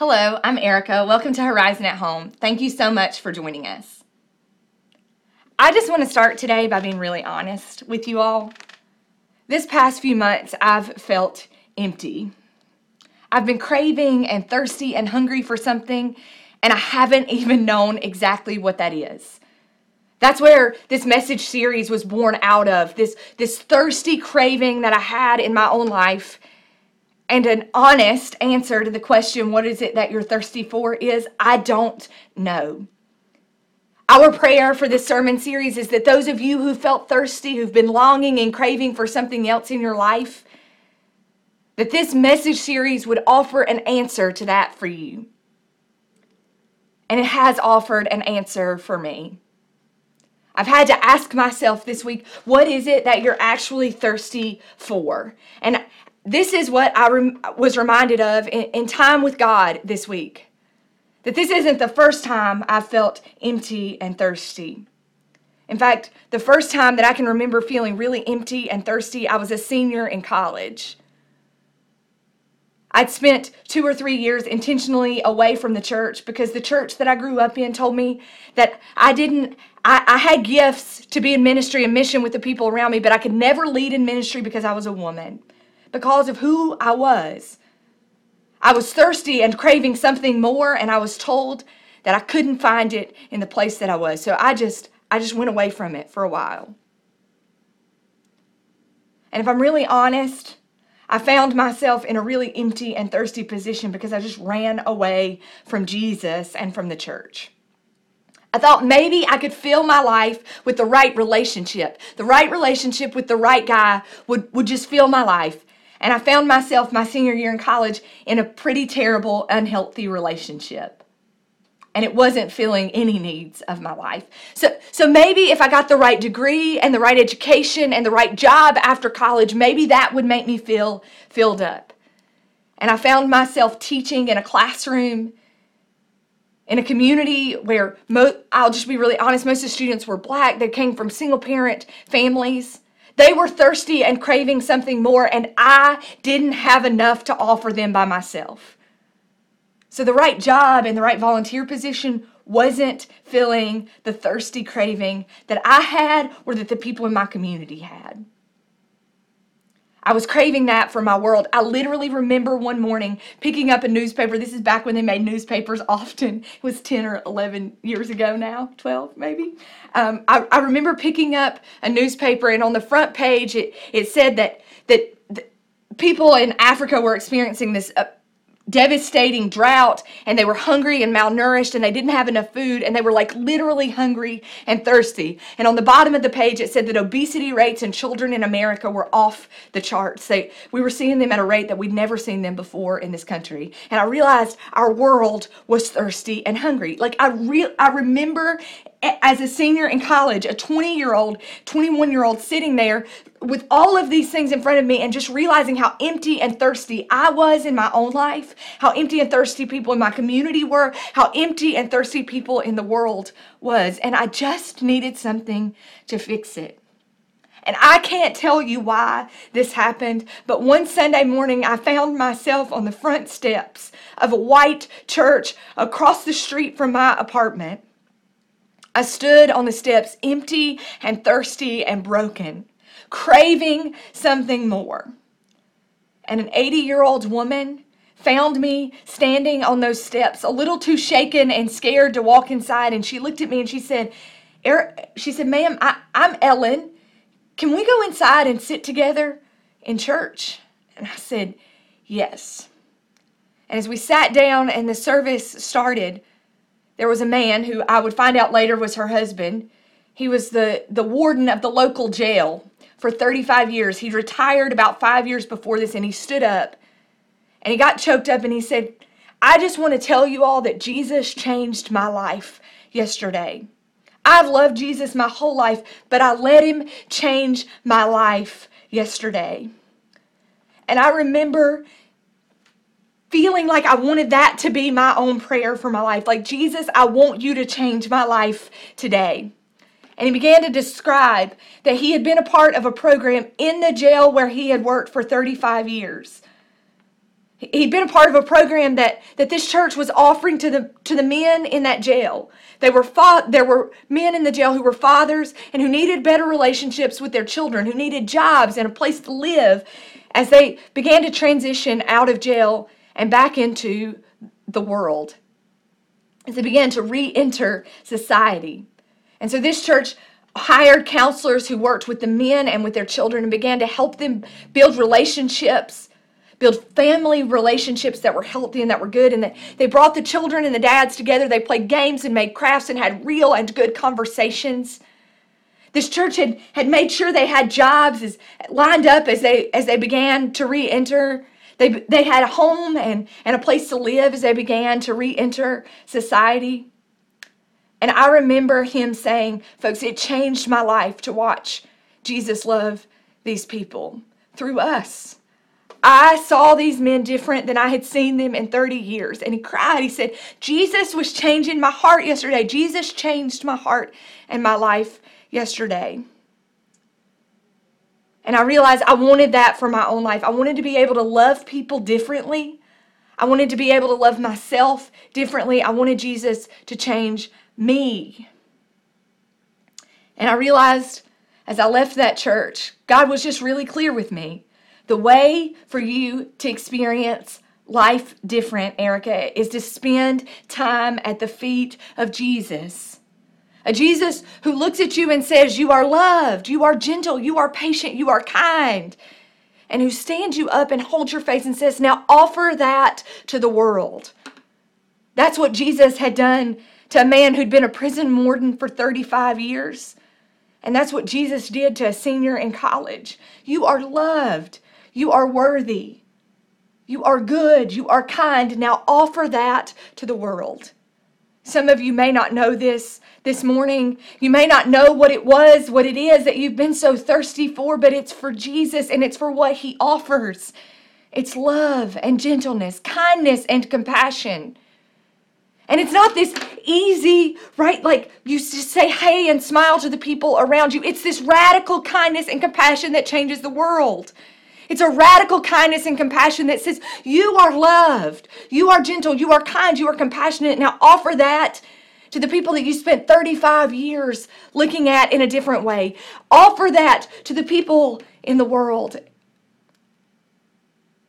Hello, I'm Erica. Welcome to Horizon at Home. Thank you so much for joining us. I just want to start today by being really honest with you all. This past few months, I've felt empty. I've been craving and thirsty and hungry for something, and I haven't even known exactly what that is. That's where this message series was born out of this, this thirsty craving that I had in my own life and an honest answer to the question, what is it that you're thirsty for, is I don't know. Our prayer for this sermon series is that those of you who felt thirsty, who've been longing and craving for something else in your life, that this message series would offer an answer to that for you. And it has offered an answer for me. I've had to ask myself this week, what is it that you're actually thirsty for? And this is what I rem- was reminded of in, in time with God this week. That this isn't the first time I felt empty and thirsty. In fact, the first time that I can remember feeling really empty and thirsty, I was a senior in college. I'd spent two or three years intentionally away from the church because the church that I grew up in told me that I didn't, I, I, had gifts to be in ministry and mission with the people around me, but I could never lead in ministry because I was a woman because of who I was. I was thirsty and craving something more, and I was told that I couldn't find it in the place that I was. So I just I just went away from it for a while. And if I'm really honest, I found myself in a really empty and thirsty position because I just ran away from Jesus and from the church. I thought maybe I could fill my life with the right relationship. The right relationship with the right guy would, would just fill my life. And I found myself my senior year in college in a pretty terrible, unhealthy relationship. And it wasn't filling any needs of my life. So, so maybe if I got the right degree and the right education and the right job after college, maybe that would make me feel filled up. And I found myself teaching in a classroom in a community where mo- I'll just be really honest, most of the students were black. They came from single parent families. They were thirsty and craving something more, and I didn't have enough to offer them by myself. So the right job and the right volunteer position wasn't filling the thirsty craving that I had or that the people in my community had. I was craving that for my world. I literally remember one morning picking up a newspaper. This is back when they made newspapers often. It was 10 or 11 years ago now, 12 maybe. Um, I, I, remember picking up a newspaper, and on the front page, it, it said that, that, that people in Africa were experiencing this. Uh, devastating drought and they were hungry and malnourished and they didn't have enough food and they were like literally hungry and thirsty. And on the bottom of the page, it said that obesity rates in children in America were off the charts. They, we were seeing them at a rate that we'd never seen them before in this country. And I realized our world was thirsty and hungry. Like I re- I remember as a senior in college, a 20 year old, 21 year old sitting there with all of these things in front of me and just realizing how empty and thirsty I was in my own life, how empty and thirsty people in my community were, how empty and thirsty people in the world was. And I just needed something to fix it. And I can't tell you why this happened, but one Sunday morning I found myself on the front steps of a white church across the street from my apartment. I stood on the steps empty and thirsty and broken, craving something more. And an 80 year old woman found me standing on those steps, a little too shaken and scared to walk inside. And she looked at me and she said, er, she said, ma'am, I, I'm Ellen. Can we go inside and sit together in church? And I said, yes. And as we sat down and the service started, there was a man who I would find out later was her husband. He was the, the warden of the local jail for 35 years. He retired about five years before this and he stood up and he got choked up and he said, I just want to tell you all that Jesus changed my life yesterday. I've loved Jesus my whole life, but I let him change my life yesterday. And I remember feeling like I wanted that to be my own prayer for my life. Like, Jesus, I want you to change my life today. And he began to describe that he had been a part of a program in the jail where he had worked for 35 years. He'd been a part of a program that, that this church was offering to the to the men in that jail. They were fa- there were men in the jail who were fathers and who needed better relationships with their children, who needed jobs and a place to live as they began to transition out of jail and back into the world. As they began to re-enter society. And so this church hired counselors who worked with the men and with their children and began to help them build relationships build family relationships that were healthy and that were good. And they brought the children and the dads together. They played games and made crafts and had real and good conversations. This church had, had made sure they had jobs as, lined up as they as they began to re-enter. They, they had a home and, and a place to live as they began to re-enter society. And I remember him saying, folks, it changed my life to watch Jesus love these people through us. I saw these men different than I had seen them in 30 years. And he cried. He said, Jesus was changing my heart yesterday. Jesus changed my heart and my life yesterday. And I realized I wanted that for my own life. I wanted to be able to love people differently. I wanted to be able to love myself differently. I wanted Jesus to change me. And I realized as I left that church, God was just really clear with me. The way for you to experience life different, Erica, is to spend time at the feet of Jesus. A Jesus who looks at you and says, You are loved, you are gentle, you are patient, you are kind, and who stands you up and holds your face and says, Now offer that to the world. That's what Jesus had done to a man who'd been a prison warden for 35 years. And that's what Jesus did to a senior in college. You are loved. You are worthy. You are good. You are kind. Now offer that to the world. Some of you may not know this this morning. You may not know what it was, what it is that you've been so thirsty for, but it's for Jesus and it's for what He offers. It's love and gentleness, kindness and compassion. And it's not this easy, right? Like you just say hey and smile to the people around you. It's this radical kindness and compassion that changes the world. It's a radical kindness and compassion that says, You are loved, you are gentle, you are kind, you are compassionate. Now offer that to the people that you spent 35 years looking at in a different way. Offer that to the people in the world.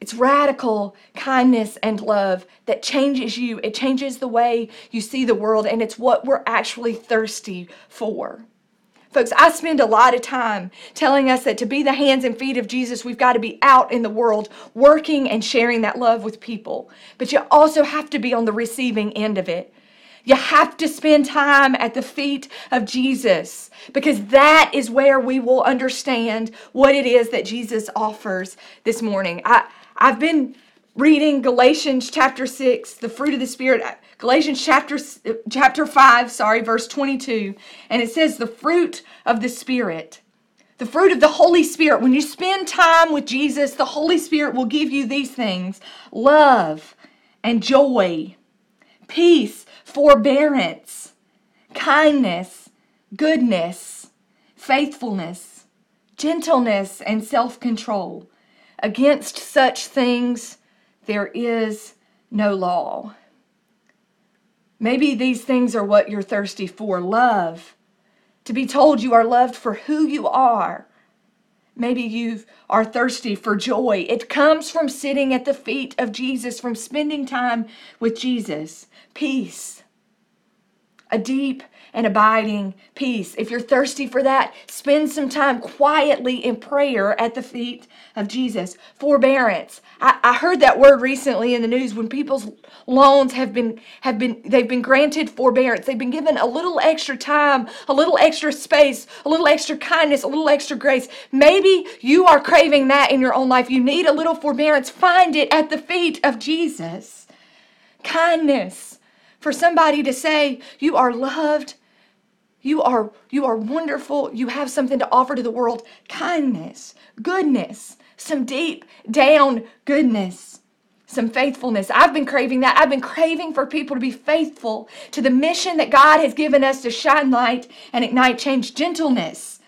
It's radical kindness and love that changes you. It changes the way you see the world, and it's what we're actually thirsty for. Folks, I spend a lot of time telling us that to be the hands and feet of Jesus, we've got to be out in the world working and sharing that love with people. But you also have to be on the receiving end of it. You have to spend time at the feet of Jesus because that is where we will understand what it is that Jesus offers this morning. I, I've been reading Galatians chapter 6, the fruit of the Spirit. Uh, Galatians chapter uh, chapter 5, sorry, verse 22, and it says the fruit of the Spirit. The fruit of the Holy Spirit. When you spend time with Jesus, the Holy Spirit will give you these things: love and joy, peace, forbearance, kindness, goodness, faithfulness, gentleness, and self-control. Against such things there is no law. Maybe these things are what you're thirsty for love, to be told you are loved for who you are. Maybe you are thirsty for joy. It comes from sitting at the feet of Jesus, from spending time with Jesus. Peace, a deep and abiding peace. If you're thirsty for that, spend some time quietly in prayer at the feet of Jesus. Forbearance. I, I heard that word recently in the news when people's loans have been have been they've been granted forbearance. They've been given a little extra time, a little extra space, a little extra kindness, a little extra grace. Maybe you are craving that in your own life. You need a little forbearance. Find it at the feet of Jesus. Kindness for somebody to say you are loved you are you are wonderful. You have something to offer to the world. Kindness, goodness, some deep down goodness, some faithfulness. I've been craving that. I've been craving for people to be faithful to the mission that God has given us to shine light and ignite change, gentleness.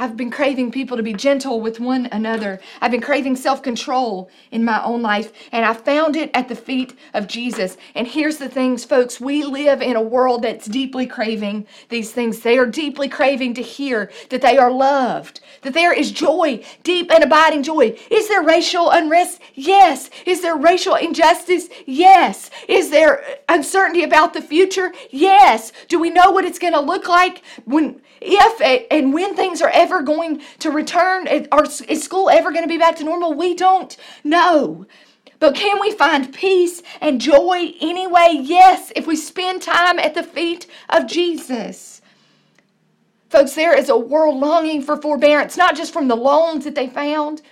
I've been craving people to be gentle with one another. I've been craving self control in my own life, and I found it at the feet of Jesus. And here's the things, folks we live in a world that's deeply craving these things. They are deeply craving to hear that they are loved, that there is joy, deep and abiding joy. Is there racial unrest? Yes. Is there racial injustice? Yes. Is there uncertainty about the future? Yes. Do we know what it's going to look like when if and when things are ever going to return, is school ever going to be back to normal? We don't know. But can we find peace and joy anyway? Yes, if we spend time at the feet of Jesus. Folks, there is a world longing for forbearance, not just from the loans that they found,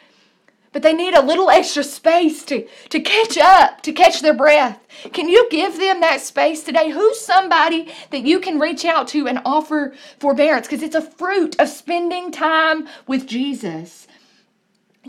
but they need a little extra space to, to catch up, to catch their breath. Can you give them that space today? Who's somebody that you can reach out to and offer forbearance? Because it's a fruit of spending time with Jesus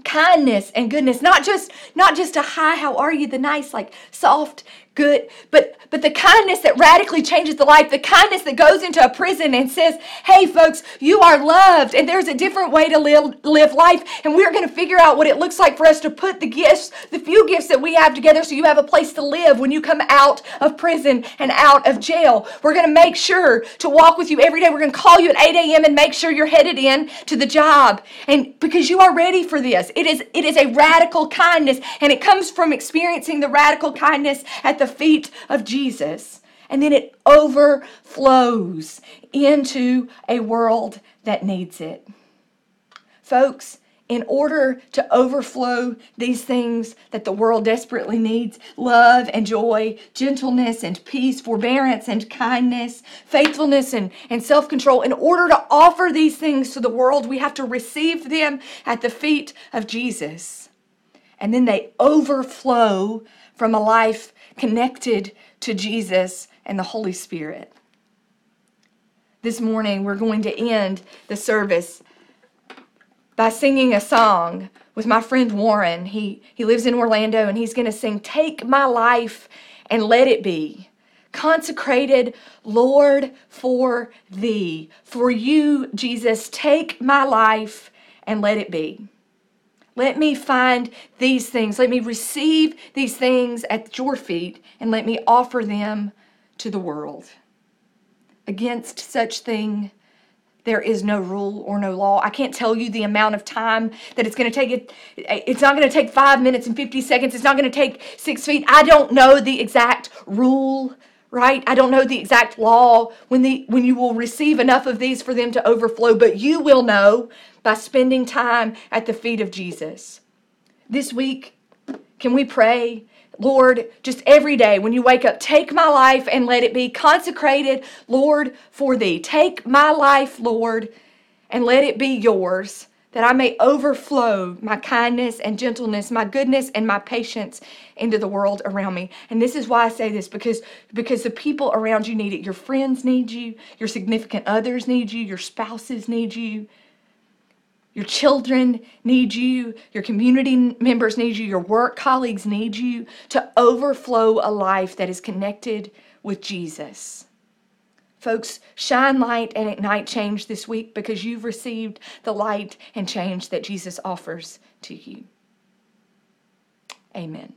kindness and goodness not just not just a hi how are you the nice like soft good but but the kindness that radically changes the life the kindness that goes into a prison and says hey folks you are loved and there's a different way to live live life and we're going to figure out what it looks like for us to put the gifts the few gifts that we have together so you have a place to live when you come out of prison and out of jail. We're going to make sure to walk with you every day. We're going to call you at 8 a.m and make sure you're headed in to the job. And because you are ready for this it is it is a radical kindness and it comes from experiencing the radical kindness at the feet of Jesus. And then it overflows into a world that needs it. Folks, in order to overflow these things that the world desperately needs love and joy, gentleness and peace, forbearance and kindness, faithfulness and, and self control in order to offer these things to the world, we have to receive them at the feet of Jesus. And then they overflow from a life connected to Jesus and the Holy Spirit. This morning, we're going to end the service by singing a song with my friend Warren. He, he lives in Orlando and he's going to sing, Take My Life and Let It Be. Consecrated, Lord, for Thee. For you, Jesus, take my life and let it be. Let me find these things. Let me receive these things at your feet and let me offer them to the world. Against such thing, there is no rule or no law. I can't tell you the amount of time that it's going to take. It, it's not going to take five minutes and 50 seconds. It's not going to take six feet. I don't know the exact rule right? I don't know the exact law when the when you will receive enough of these for them to overflow but you will know by spending time at the feet of jesus. This week can we pray? Lord just every day when you wake up take my life and let it be consecrated lord for thee. Take my life lord and let it be yours that I may overflow my kindness and gentleness, my goodness and my patience into the world around me. And this is why I say this because because the people around you need it. Your friends need you, your significant others need you, your spouses need you. Your children need you, your community members need you, your work colleagues need you to overflow a life that is connected with Jesus. Folks, shine light and ignite change this week because you've received the light and change that Jesus offers to you. Amen.